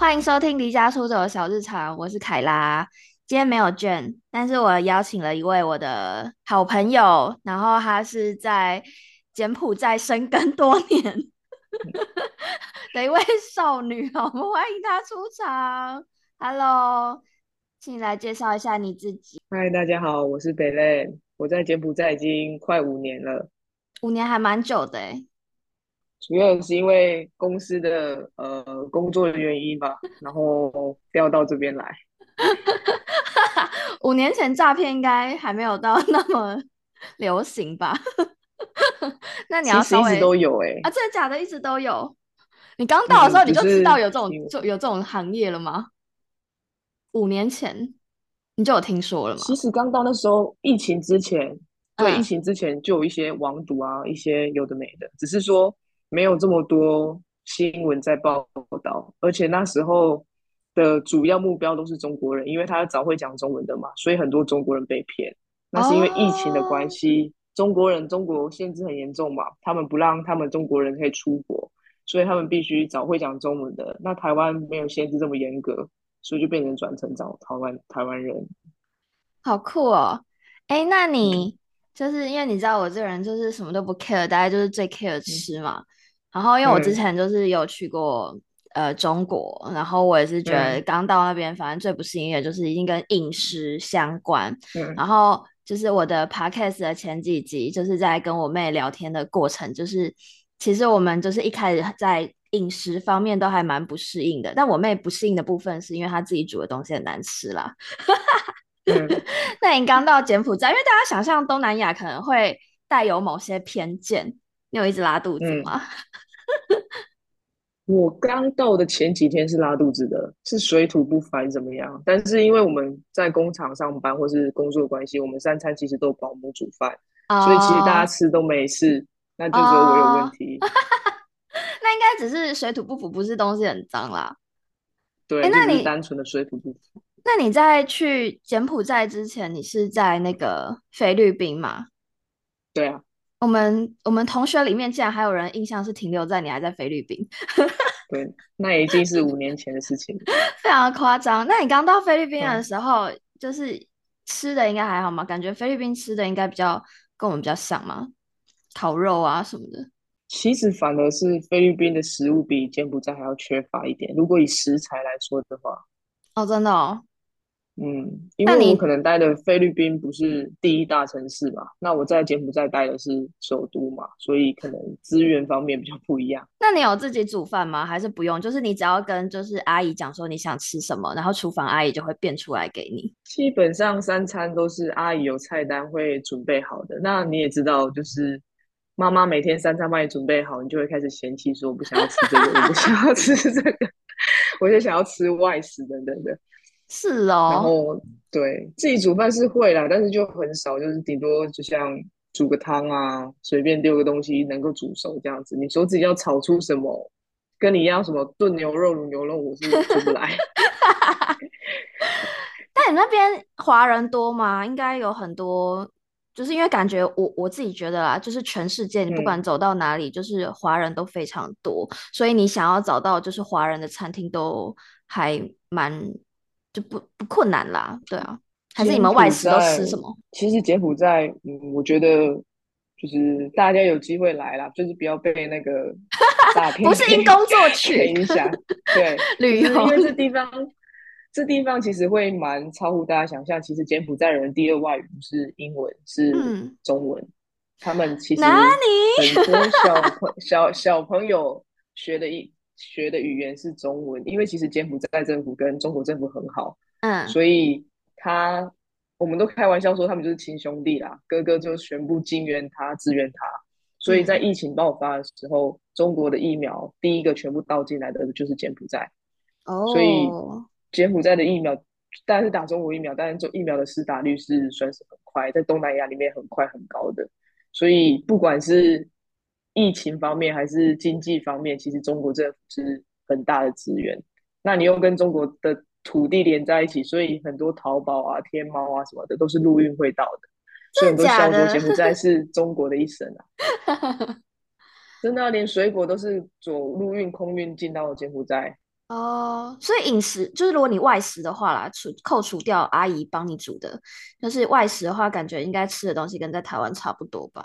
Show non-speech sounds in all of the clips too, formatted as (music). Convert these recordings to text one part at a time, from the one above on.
欢迎收听《离家出走的小日常》，我是凯拉。今天没有 Jane，但是我邀请了一位我的好朋友，然后他是在柬埔寨生根多年的一位少女，我们欢迎她出场。Hello，请你来介绍一下你自己。嗨，大家好，我是北蕾，我在柬埔寨已经快五年了。五年还蛮久的诶。主要是因为公司的呃工作的原因吧，然后调到这边来。五年前诈骗应该还没有到 (laughs) 那么流行吧？(laughs) 那你要稍微一直都有哎、欸、啊，真的假的？一直都有。你刚到的时候你就知道有这种就有这种行业了吗？五年前你就有听说了吗？其实刚到那时候疫情之前，对、嗯、疫情之前就有一些网赌啊，一些有的没的，只是说。没有这么多新闻在报道，而且那时候的主要目标都是中国人，因为他早会讲中文的嘛，所以很多中国人被骗。那是因为疫情的关系，oh. 中国人中国限制很严重嘛，他们不让他们中国人可以出国，所以他们必须早会讲中文的。那台湾没有限制这么严格，所以就变成转成找台湾台湾人。好酷哦！哎，那你就是因为你知道我这个人就是什么都不 care，大概就是最 care 吃嘛。嗯然后，因为我之前就是有去过、嗯、呃中国，然后我也是觉得刚到那边，反正最不适应的就是一定跟饮食相关。嗯，然后就是我的 podcast 的前几集，就是在跟我妹聊天的过程，就是其实我们就是一开始在饮食方面都还蛮不适应的。但我妹不适应的部分是因为她自己煮的东西很难吃啦。嗯、(laughs) 那你刚到柬埔寨，因为大家想象东南亚可能会带有某些偏见。你有一直拉肚子吗？嗯、(laughs) 我刚到的前几天是拉肚子的，是水土不服怎么样？但是因为我们在工厂上班或是工作关系，我们三餐其实都有保姆煮饭，oh. 所以其实大家吃都没事，那就只有我有问题。Oh. (laughs) 那应该只是水土不服，不是东西很脏啦。对，欸、那你单纯的水土不服。那你在去柬埔寨之前，你是在那个菲律宾吗？对啊。我们我们同学里面竟然还有人印象是停留在你还在菲律宾，(laughs) 对，那已经是五年前的事情了，(laughs) 非常的夸张。那你刚到菲律宾的时候，嗯、就是吃的应该还好吗？感觉菲律宾吃的应该比较跟我们比较像吗？烤肉啊什么的。其实反而是菲律宾的食物比柬埔寨还要缺乏一点。如果以食材来说的话，哦，真的哦。嗯，因为我可能待的菲律宾不是第一大城市嘛，那我在柬埔寨待的是首都嘛，所以可能资源方面比较不一样。那你有自己煮饭吗？还是不用？就是你只要跟就是阿姨讲说你想吃什么，然后厨房阿姨就会变出来给你。基本上三餐都是阿姨有菜单会准备好的。那你也知道，就是妈妈每天三餐帮你准备好，你就会开始嫌弃说我不想要吃这个，我不想要吃这个，(laughs) 我就想要吃外食等等的。是哦，然后对自己煮饭是会啦，但是就很少，就是顶多就像煮个汤啊，随便丢个东西能够煮熟这样子。你说自己要炒出什么，跟你一样什么炖牛肉、卤牛肉，我是做不来。(laughs) 但你那边华人多吗？应该有很多，就是因为感觉我我自己觉得啦，就是全世界你不管走到哪里，嗯、就是华人都非常多，所以你想要找到就是华人的餐厅都还蛮。就不不困难啦，对啊，还是你们外食都吃什么？其实柬埔寨，嗯，我觉得就是大家有机会来啦，就是不要被那个 (laughs) 不是因工作去影响，对，(laughs) 旅游，因为这地方，这地方其实会蛮超乎大家想象。其实柬埔寨人第二外语不是英文，是中文。嗯、他们其实很多小朋 (laughs) 小小朋友学的一。学的语言是中文，因为其实柬埔寨政府跟中国政府很好，嗯，所以他我们都开玩笑说他们就是亲兄弟啦，哥哥就全部金援他，支援他，所以在疫情爆发的时候，嗯、中国的疫苗第一个全部倒进来的就是柬埔寨，哦，所以柬埔寨的疫苗当然是打中国疫苗，但是这疫苗的施打率是算是很快，在东南亚里面很快很高的，所以不管是疫情方面还是经济方面，其实中国政府是很大的资源。那你又跟中国的土地连在一起，所以很多淘宝啊、天猫啊什么的都是陆运会到的。所以很多小说柬埔寨是中国的一省啊。(laughs) 真的，连水果都是走陆运、空运进到柬埔寨。哦，所以饮食就是如果你外食的话啦，除扣除掉阿姨帮你煮的，就是外食的话，感觉应该吃的东西跟在台湾差不多吧？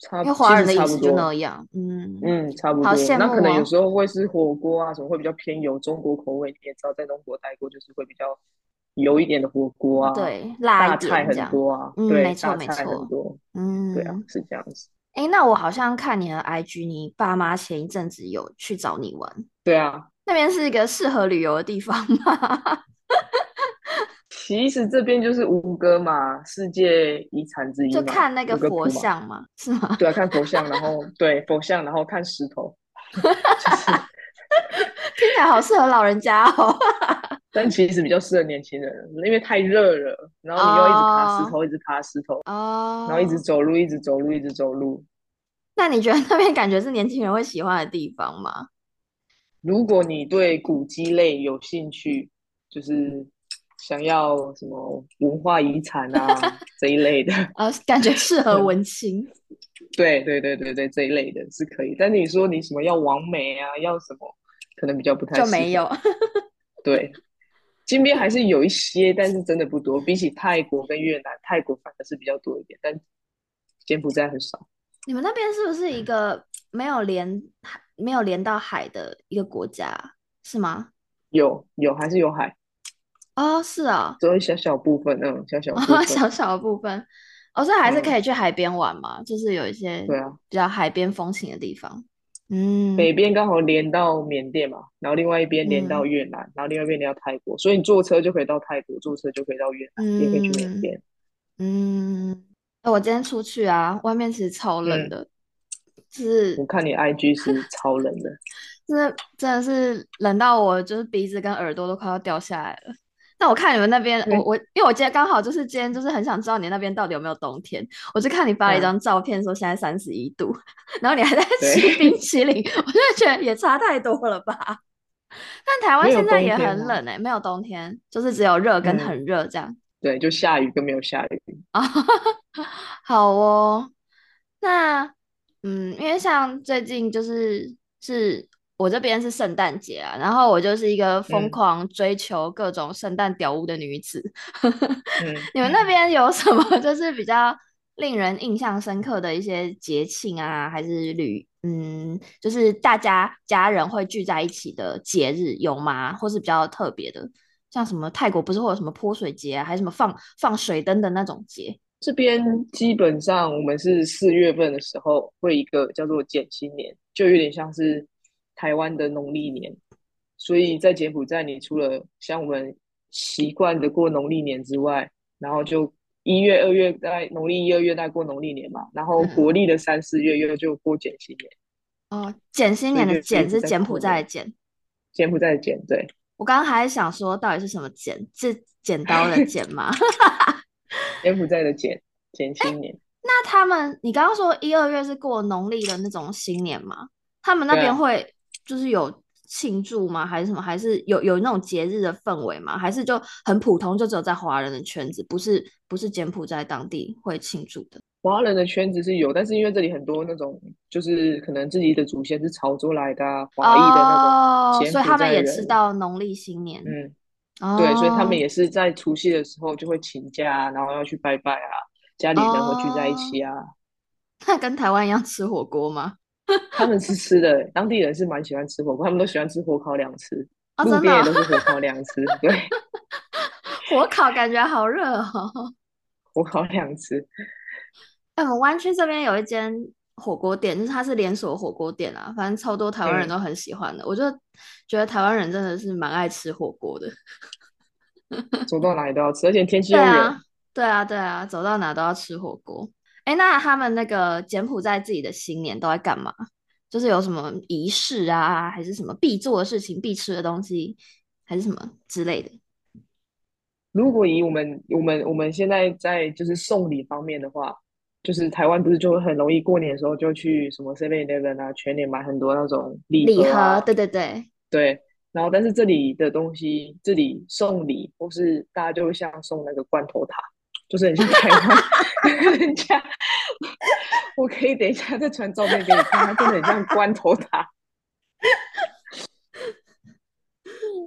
差，因为华人的饮食就那样，嗯嗯，差不多。那可能有时候会是火锅啊，什么会比较偏油，中国口味。你也知道，在中国待过，就是会比较油一点的火锅啊，对，辣一点，大菜很多啊，嗯，对，没错没错，嗯，对啊，是这样子。哎，那我好像看你的 IG，你爸妈前一阵子有去找你玩，对啊。那边是一个适合旅游的地方吗？(laughs) 其实这边就是吴哥嘛，世界遗产之一。就看那个佛像嘛，是吗？对啊，看佛像，然后对佛像，然后看石头，(laughs) 就是听起来好适合老人家哦。但其实比较适合年轻人，因为太热了，然后你又一直爬石头，oh. 一直爬石头，哦，oh. 然后一直走路，一直走路，一直走路。那你觉得那边感觉是年轻人会喜欢的地方吗？如果你对古迹类有兴趣，就是想要什么文化遗产啊 (laughs) 这一类的啊，感觉适合文青。对对对对对，这一类的是可以。但你说你什么要完美啊，要什么，可能比较不太。就没有。对，(laughs) 金边还是有一些，但是真的不多。比起泰国跟越南，泰国反而是比较多一点，但柬埔寨很少。你们那边是不是一个没有连没有连到海的一个国家，是吗？有有还是有海？哦，是啊，只有一小小部分，嗯，小小部分，哦，(laughs) 小小的部分。哦，所以还是可以去海边玩嘛，嗯、就是有一些对啊比较海边风情的地方。嗯，北边刚好连到缅甸嘛，然后另外一边连到越南，嗯、然后另外一边连到泰国，所以你坐车就可以到泰国，坐车就可以到越南，嗯、也可以去缅甸。嗯，我今天出去啊，外面其实超冷的。嗯是，我看你 IG 是超冷的，真 (laughs) 的真的是冷到我就是鼻子跟耳朵都快要掉下来了。那我看你们那边，嗯、我我因为我今天刚好就是今天就是很想知道你那边到底有没有冬天，我就看你发了一张照片说现在三十一度，嗯、(laughs) 然后你还在吃冰 (laughs) 淇淋，(laughs) 我就觉得也差太多了吧。但台湾现在也很冷哎、欸，没有冬天，就是只有热跟很热这样、嗯。对，就下雨跟没有下雨啊。好哦，那。嗯，因为像最近就是是我这边是圣诞节啊，然后我就是一个疯狂追求各种圣诞屌物的女子。(laughs) 嗯、你们那边有什么就是比较令人印象深刻的一些节庆啊，还是旅嗯，就是大家家人会聚在一起的节日有吗？或是比较特别的，像什么泰国不是会有什么泼水节啊，还是什么放放水灯的那种节？这边基本上我们是四月份的时候会一个叫做减新年，就有点像是台湾的农历年。所以在柬埔寨，你除了像我们习惯的过农历年之外，然后就一月、二月在农历一、二月在过农历年嘛，然后国历的三四月又就过减新年。哦，减新年的减是柬埔寨的减，柬埔寨的减。对，我刚刚还想说，到底是什么剪？是剪刀的剪吗？(laughs) 柬埔寨的减减新年，那他们，你刚刚说一二月是过农历的那种新年吗？他们那边会就是有庆祝吗？还是什么？还是有有那种节日的氛围吗？还是就很普通，就只有在华人的圈子，不是不是柬埔寨当地会庆祝的？华人的圈子是有，但是因为这里很多那种就是可能自己的祖先是潮州来的华裔的那种，所以他们也知道农历新年，嗯。对，所以他们也是在除夕的时候就会请假，然后要去拜拜啊，家里人会聚在一起啊。那跟台湾一样吃火锅吗？(laughs) 他们是吃的，当地人是蛮喜欢吃火锅，他们都喜欢吃火烤两吃，路边也都是火烤两吃。(laughs) 对，火烤感觉好热哦。火烤两吃。哎，我湾区这边有一间火锅店，就是它是连锁火锅店啊，反正超多台湾人都很喜欢的，我就。觉得台湾人真的是蛮爱吃火锅的，(laughs) 走到哪里都要吃，而且天气又热。对啊，对啊，走到哪都要吃火锅。哎，那他们那个柬埔寨自己的新年都在干嘛？就是有什么仪式啊，还是什么必做的事情、必吃的东西，还是什么之类的？如果以我们我们我们现在在就是送礼方面的话，就是台湾不是就会很容易过年的时候就去什么 Seven Eleven 啊，全年买很多那种礼盒啊，礼盒，对对对。对，然后但是这里的东西，这里送礼或是大家就会像送那个罐头塔，就是很像台湾人家，我可以等一下再传照片给你看，它真的很像罐头塔。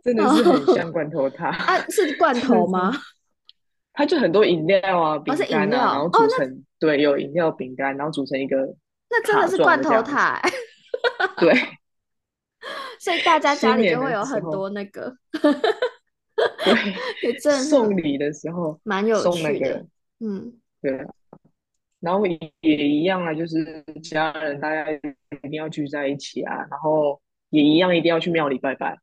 真的是很像罐头塔啊，是罐头吗？它就很多饮料啊，饼干啊，然后组成、哦、对，有饮料饼干，然后组成一个，那真的是罐头塔，对，(laughs) 所以大家家里就会有很多那个，对，送礼的时候蛮有趣的，那个、嗯，对，然后也一样啊，就是家人大家一定要聚在一起啊，然后也一样一定要去庙里拜拜，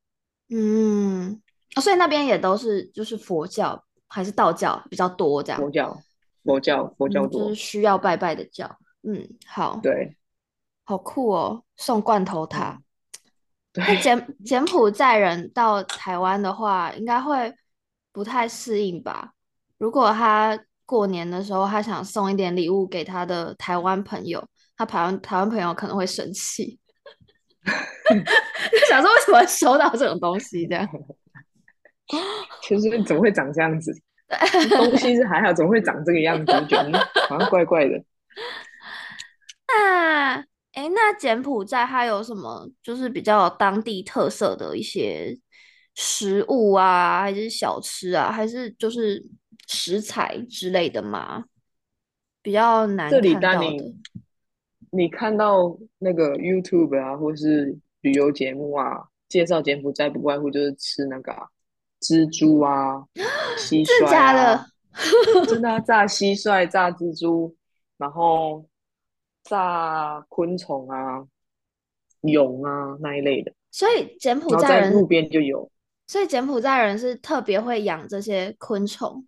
嗯，所以那边也都是就是佛教。还是道教比较多，这样。佛教，佛教，佛教多，嗯，就是需要拜拜的教。嗯，好，对，好酷哦，送罐头塔。那柬柬埔寨人到台湾的话，应该会不太适应吧？如果他过年的时候，他想送一点礼物给他的台湾朋友，他台湾台湾朋友可能会生气，(laughs) 想说为什么收到这种东西这样。其 (laughs) 实怎么会长这样子？东西是 (laughs) 还好，怎么会长这个样子？觉得好像怪怪的。那哎，那柬埔寨它有什么就是比较当地特色的一些食物啊，还是小吃啊，还是就是食材之类的吗？比较难看到的。这里当你你看到那个 YouTube 啊，或是旅游节目啊，介绍柬埔寨，不外乎就是吃那个、啊。蜘蛛啊，(gasps) 蟋蟀啊，真的假的？(laughs) 真的啊，炸蟋蟀、炸蜘蛛，然后炸昆虫啊、蛹啊那一类的。所以柬埔寨人路边就有。所以柬埔寨人是特别会养这些昆虫，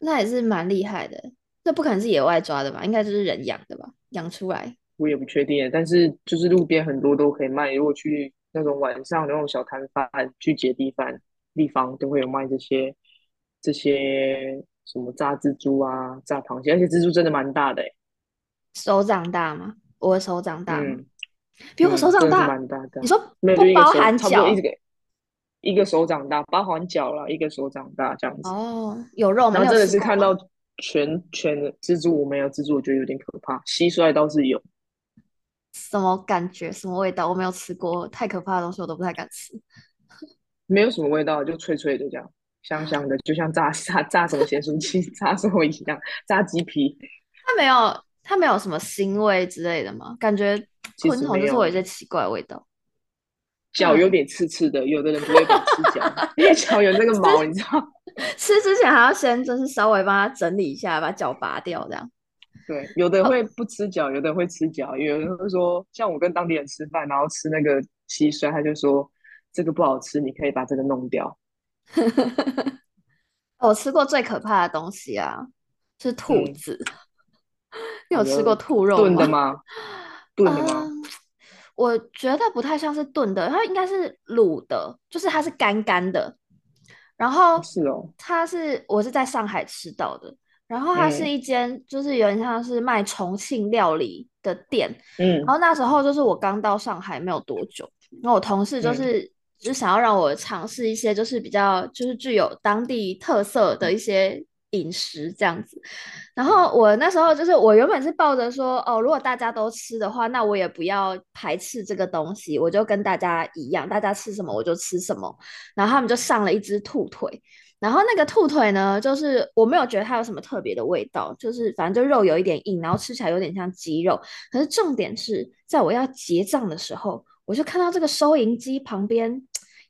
那也是蛮厉害的。那不可能是野外抓的吧？应该就是人养的吧？养出来？我也不确定，但是就是路边很多都可以卖。如果去那种晚上那种小摊贩，去姐弟饭。地方都会有卖这些这些什么炸蜘蛛啊、炸螃蟹，而且蜘蛛真的蛮大的哎，手掌大吗？我的手掌大吗？嗯、比我手掌大，蛮大的。你说不包含脚？一个一个手掌大，包含脚了，一个手掌大这样子。哦，有肉吗？然后真的是看到全全的蜘蛛，我没有蜘蛛，我觉得有点可怕。蟋蟀倒是有，什么感觉？什么味道？我没有吃过，太可怕的东西我都不太敢吃。没有什么味道，就脆脆的这样，香香的，就像炸炸炸什么咸酥鸡、(laughs) 炸什么一样，炸鸡皮。它没有，它没有什么腥味之类的吗？感觉昆虫就是会有一些奇怪的味道。脚有点刺刺的，有的人不会敢吃脚，(laughs) 因为脚有那个毛，你知道。(laughs) 吃之前还要先就是稍微帮它整理一下，把脚拔掉这样。(laughs) 对，有的会不吃脚，有的会吃脚，有人会说，像我跟当地人吃饭，然后吃那个蟋蟀，他就说。这个不好吃，你可以把这个弄掉。我吃过最可怕的东西啊，是兔子。嗯、你有吃过兔肉炖的吗？(laughs) 炖的吗、嗯？我觉得不太像是炖的，它应该是卤的，就是它是干干的。然后是哦，它是我是在上海吃到的，然后它是一间就是有点像是卖重庆料理的店。嗯，然后那时候就是我刚到上海没有多久，然后我同事就是。嗯就想要让我尝试一些，就是比较就是具有当地特色的一些饮食这样子。然后我那时候就是我原本是抱着说，哦，如果大家都吃的话，那我也不要排斥这个东西，我就跟大家一样，大家吃什么我就吃什么。然后他们就上了一只兔腿，然后那个兔腿呢，就是我没有觉得它有什么特别的味道，就是反正就肉有一点硬，然后吃起来有点像鸡肉。可是重点是在我要结账的时候。我就看到这个收银机旁边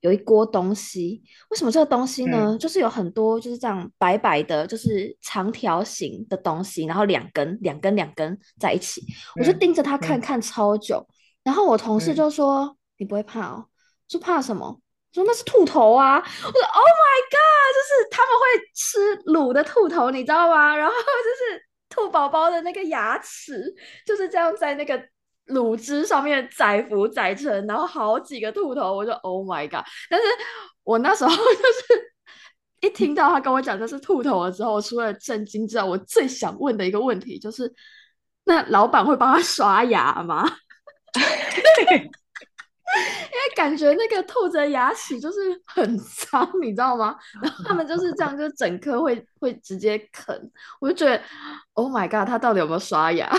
有一锅东西，为什么这个东西呢？嗯、就是有很多就是这样白白的，就是长条形的东西，然后两根、两根、两根在一起，嗯、我就盯着它看看超久。嗯、然后我同事就说：“嗯、你不会怕哦？”说怕什么？说那是兔头啊！我说：“Oh my god！” 就是他们会吃卤的兔头，你知道吗？然后就是兔宝宝的那个牙齿就是这样在那个。卤汁上面载浮载沉，然后好几个兔头，我就 Oh my god！但是我那时候 (laughs) 就是一听到他跟我讲这是兔头了之后，除了震惊之外，我最想问的一个问题就是：那老板会帮他刷牙吗？(laughs) 因为感觉那个兔子的牙齿就是很脏，你知道吗？然后他们就是这样，就整颗会会直接啃，我就觉得 Oh my god！他到底有没有刷牙？(laughs)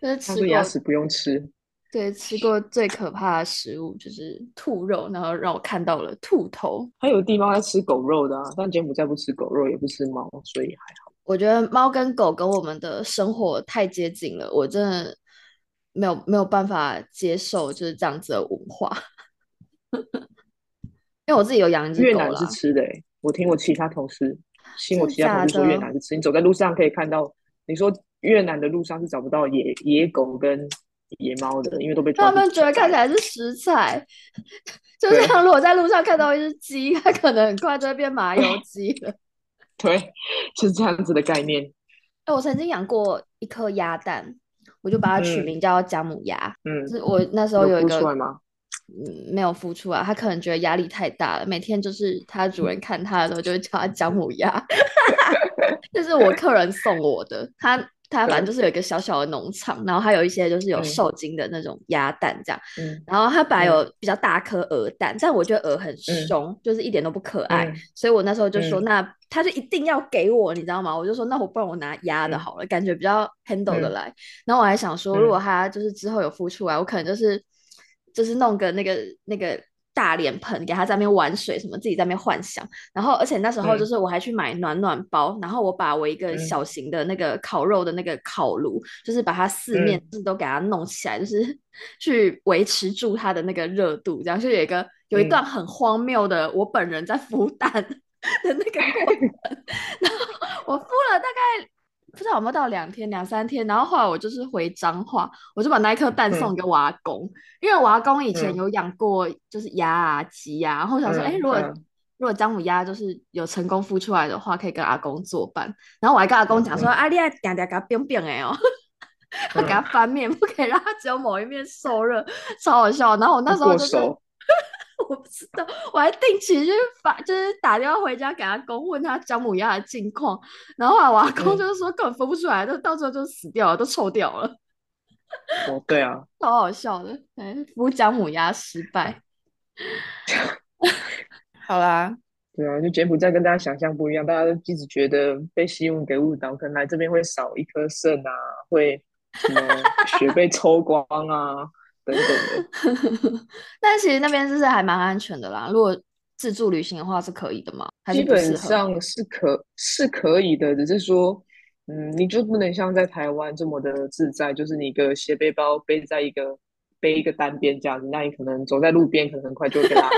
他说牙齿不用吃，对，吃过最可怕的食物就是兔肉，然后让我看到了兔头。还有地方在吃狗肉的啊，但柬埔寨不吃狗肉，也不吃猫，所以还好。我觉得猫跟狗跟我们的生活太接近了，我真的没有没有办法接受就是这样子的文化。(laughs) 因为我自己有养一只狗。越南是吃的，欸，我听我其他同事，听我其他同事说越南是吃。你走在路上可以看到，你说越南的路上是找不到野野狗跟野猫的，因为都被他们觉得看起来是食材。(laughs) 就像如果在路上看到一只鸡，(laughs) 它可能很快就会变麻油鸡了。(laughs) 对，就是这样子的概念。哎，我曾经养过一颗鸭蛋，我就把它取名叫姜母鸭。嗯，是我那时候有一个，嗯，没有孵出来。它可能觉得压力太大了，每天就是它主人看它的时候，就会叫它姜母鸭。这是我客人送我的，它。它反正就是有一个小小的农场，然后还有一些就是有受精的那种鸭蛋这样，嗯、然后它本来有比较大颗鹅蛋，嗯、但我觉得鹅很凶，嗯、就是一点都不可爱，嗯、所以我那时候就说，嗯、那他就一定要给我，你知道吗？我就说，那我不然我拿鸭的好了，嗯、感觉比较 handle 的来。嗯、然后我还想说，如果他就是之后有孵出来，我可能就是就是弄个那个那个。大脸盆给他在那边玩水，什么自己在那边幻想，然后而且那时候就是我还去买暖暖包，嗯、然后我把我一个小型的那个烤肉的那个烤炉，嗯、就是把它四面都给它弄起来，嗯、就是 (laughs) 去维持住它的那个热度，这样就有一个有一段很荒谬的我本人在 (laughs) 孵蛋的那个过程，嗯、(laughs) 然后我孵了大概。不知道有没有到两天两三天，然后后来我就是回彰化，我就把那一颗蛋送给我阿公，嗯、因为我阿公以前有养过就是鸭啊鸡啊，然后我想说，哎、嗯欸，如果、嗯、如果姜母鸭就是有成功孵出来的话，可以跟阿公作伴。然后我还跟阿公讲说，啊，你要点点给它冰冰哎哦，要 (laughs) 给它翻面，不可以让它只有某一面受热，超好笑。然后我那时候就是。我不知道，我还定期去发，就是打电话回家给阿公，问他姜母鸭的近况。然后我阿公就是说根本孵不出来，就、嗯、到最后就死掉了，都臭掉了。(laughs) 哦，对啊，超好笑的，孵姜母鸭失败。(laughs) 好啦，对啊，就柬埔寨跟大家想象不一样，大家都一直觉得被新闻给误导，可能来这边会少一颗肾啊，会什么血被抽光啊。等等的，(laughs) 但其实那边就是还蛮安全的啦。如果自助旅行的话，是可以的吗？基本上是可是可以的，只是说，嗯，你就不能像在台湾这么的自在，就是你一个斜背包背在一个背一个单边这样子，那你可能走在路边，可能很快就会被拉走，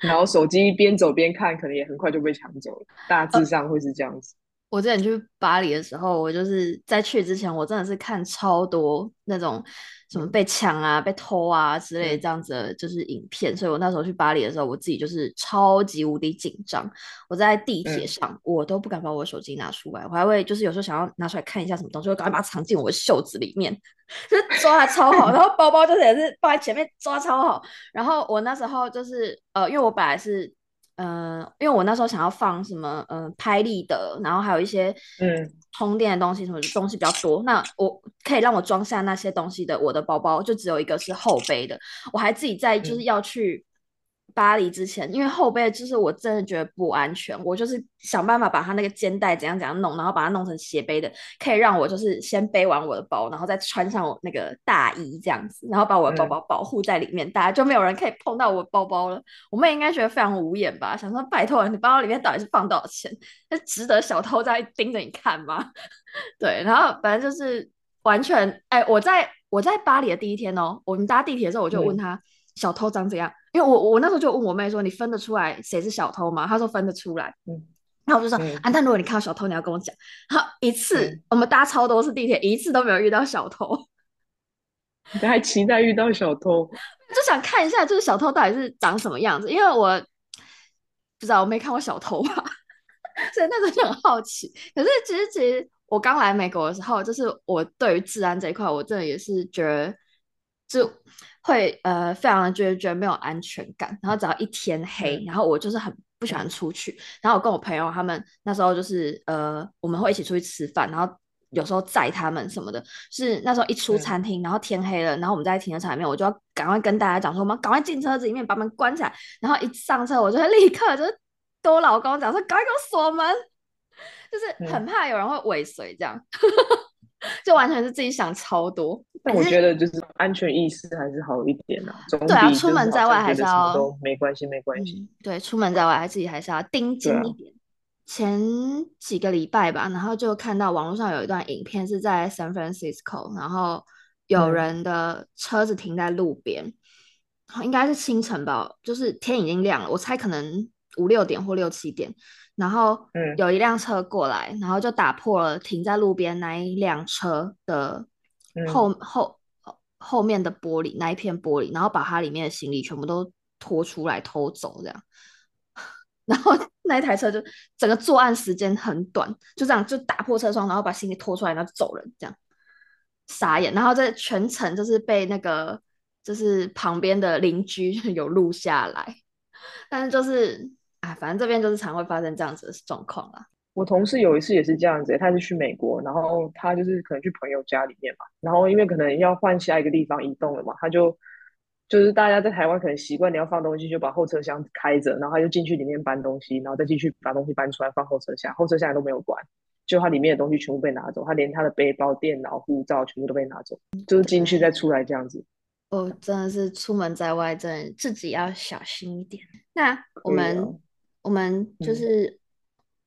(laughs) 然后手机边走边看，可能也很快就被抢走了。大致上会是这样子。呃我之前去巴黎的时候，我就是在去之前，我真的是看超多那种什么被抢啊、被偷啊之类的这样子的，就是影片。嗯、所以我那时候去巴黎的时候，我自己就是超级无敌紧张。我在地铁上，嗯、我都不敢把我手机拿出来，我还会就是有时候想要拿出来看一下什么东西，我赶快把它藏进我的袖子里面，就是抓的超好。然后包包就是也是放在前面抓超好。然后我那时候就是呃，因为我本来是。嗯、呃，因为我那时候想要放什么，嗯、呃，拍立得，然后还有一些嗯。充电的东西，什么东西比较多，那我可以让我装下那些东西的，我的包包就只有一个是后背的，我还自己在就是要去。嗯巴黎之前，因为后背就是我真的觉得不安全，我就是想办法把它那个肩带怎样怎样弄，然后把它弄成斜背的，可以让我就是先背完我的包，然后再穿上我那个大衣这样子，然后把我的包包保护在里面，嗯、大家就没有人可以碰到我的包包了。我妹应该觉得非常无言吧，想说拜托你包包里面到底是放多少钱？那值得小偷在盯着你看吗？(laughs) 对，然后反正就是完全，哎，我在我在巴黎的第一天哦，我们搭地铁的时候我就问他、嗯、小偷长怎样。因为我我那时候就问我妹说，你分得出来谁是小偷吗？她说分得出来。嗯，然后我就说，嗯、啊，但如果你看到小偷，你要跟我讲。好，一次、嗯、我们搭超多次地铁，一次都没有遇到小偷。(laughs) 你还期待遇到小偷？(laughs) 就想看一下，就是小偷到底是长什么样子。因为我不知道，我没看过小偷嘛，(laughs) 所以那时候就很好奇。可是其实其实我刚来美国的时候，就是我对于治安这一块，我真的也是觉得就。会呃，非常的觉得觉得没有安全感，然后只要一天黑，然后我就是很不喜欢出去。然后我跟我朋友他们那时候就是呃，我们会一起出去吃饭，然后有时候载他们什么的。是那时候一出餐厅，然后天黑了，然后我们在停车场里面，我就要赶快跟大家讲说，我们赶快进车子里面把门关起来。然后一上车，我就会立刻就是跟我老公讲说，赶快给我锁门，(laughs) 就是很怕有人会尾随这样。就完全是自己想超多。但我觉得就是安全意识还是好一点啊。对啊，出门在外还是要都没关系，没关系、嗯。对，出门在外还自己还是要盯紧一点。前几个礼拜吧，然后就看到网络上有一段影片，是在 San Francisco，然后有人的车子停在路边，嗯、应该是清晨吧，就是天已经亮了，我猜可能五六点或六七点，然后有一辆车过来，然后就打破了停在路边那一辆车的后、嗯、后后面的玻璃那一片玻璃，然后把它里面的行李全部都拖出来偷走，这样。(laughs) 然后 (laughs) 那一台车就整个作案时间很短，就这样就打破车窗，然后把行李拖出来，然后走人，这样傻眼。然后在全程就是被那个就是旁边的邻居 (laughs) 有录下来，但是就是哎，反正这边就是常会发生这样子的状况啦。我同事有一次也是这样子，他是去美国，然后他就是可能去朋友家里面嘛，然后因为可能要换下一个地方移动了嘛，他就。就是大家在台湾可能习惯你要放东西就把后车厢开着，然后他就进去里面搬东西，然后再进去把东西搬出来放后车厢，后车厢也都没有关，就他里面的东西全部被拿走，他连他的背包、电脑、护照全部都被拿走，就是进去再出来这样子。哦，真的是出门在外，真的自己要小心一点。那我们、啊、我们就是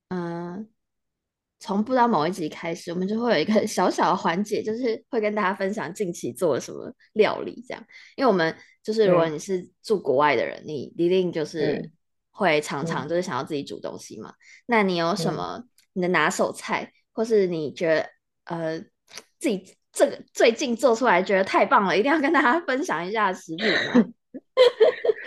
嗯。呃从不知道某一集开始，我们就会有一个 (laughs) 小小的环节，就是会跟大家分享近期做了什么料理，这样。因为我们就是如果你是住国外的人，嗯、你一定就是会常常就是想要自己煮东西嘛。嗯、那你有什么你的拿手菜，或是你觉得呃自己这个最近做出来觉得太棒了，一定要跟大家分享一下食谱吗？(laughs)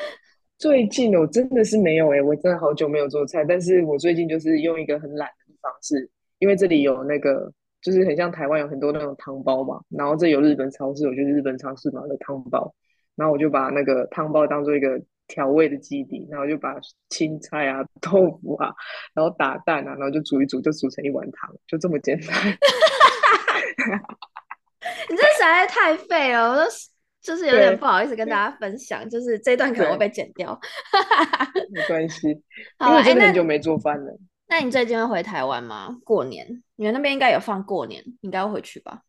最近我真的是没有哎、我真的好久没有做菜，但是我最近就是用一个很懒的方式。因为这里有那个，就是很像台湾有很多那种汤包嘛，然后这有日本超市，我就是日本超市买的汤包，然后我就把那个汤包当做一个调味的基底，然后就把青菜啊、豆腐啊，然后打蛋啊，然后就煮一煮，就煮成一碗汤，就这么简单。(laughs) (laughs) 你这实在太废了，我都就是有点不好意思跟大家分享，就是这段可能会被剪掉。没关系，(laughs) 因为真的很久没做饭了。那你最近会回台湾吗？过年，你们那边应该有放过年，应该会回去吧？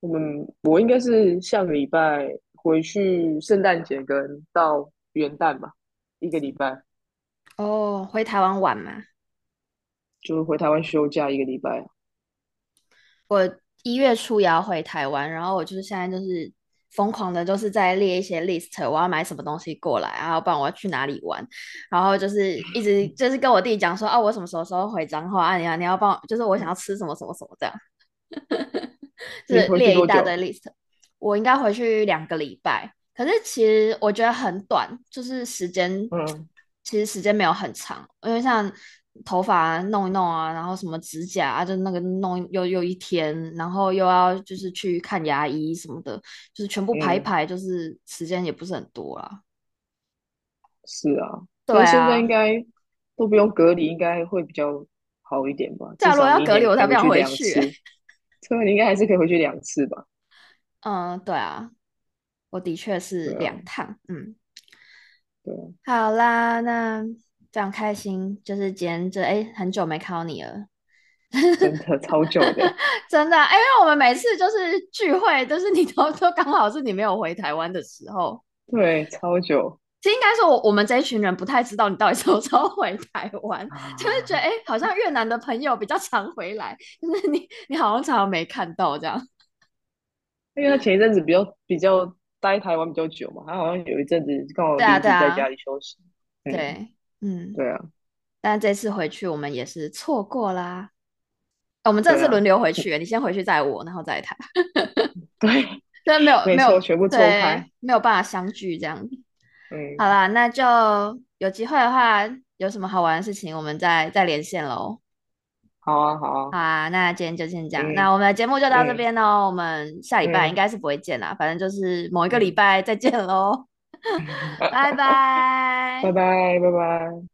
我们我应该是下个礼拜回去，圣诞节跟到元旦吧，一个礼拜。哦，回台湾玩吗？就回台湾休假一个礼拜。我一月初也要回台湾，然后我就是现在就是。疯狂的，就是在列一些 list，我要买什么东西过来，然后不然我要去哪里玩，然后就是一直 (laughs) 就是跟我弟讲说，啊，我什么时候时候回彰化啊？你要你要帮我，就是我想要吃什么什么什么这样，就是列一大堆 list。我应该回去两个礼拜，可是其实我觉得很短，就是时间，嗯，其实时间没有很长，因为像。头发弄一弄啊，然后什么指甲啊，就那个弄又又一天，然后又要就是去看牙医什么的，就是全部排一排，就是时间也不是很多啦。是啊，对啊，现在应该都不用隔离，应该会比较好一点吧？假如要隔离，我才不想回去。(laughs) 所以你应该还是可以回去两次吧？嗯，对啊，我的确是两趟，啊、嗯，对，好啦，那。这样开心，就是今天这哎，很久没看到你了，真的超久的，(laughs) 真的，因为我们每次就是聚会，都是你都都刚好是你没有回台湾的时候，对，超久。其实应该说我我们这一群人不太知道你到底什么时候回台湾，啊、就是觉得哎，好像越南的朋友比较常回来，就是你你好像常常没看到这样。(laughs) 因为他前一阵子比较比较待台湾比较久嘛，他好像有一阵子刚好一直在家里休息，对、啊。对嗯嗯，对啊，但这次回去我们也是错过啦。我们这次轮流回去，啊、你先回去再我，然后再谈。(laughs) 对，但没有没有全部错开，没有办法相聚这样。嗯，好啦，那就有机会的话，有什么好玩的事情，我们再再连线喽。好啊，好啊，好啊。那今天就先这样，嗯、那我们的节目就到这边喽。嗯、我们下礼拜应该是不会见啦，嗯、反正就是某一个礼拜再见喽。(laughs) 拜拜，拜拜，拜拜。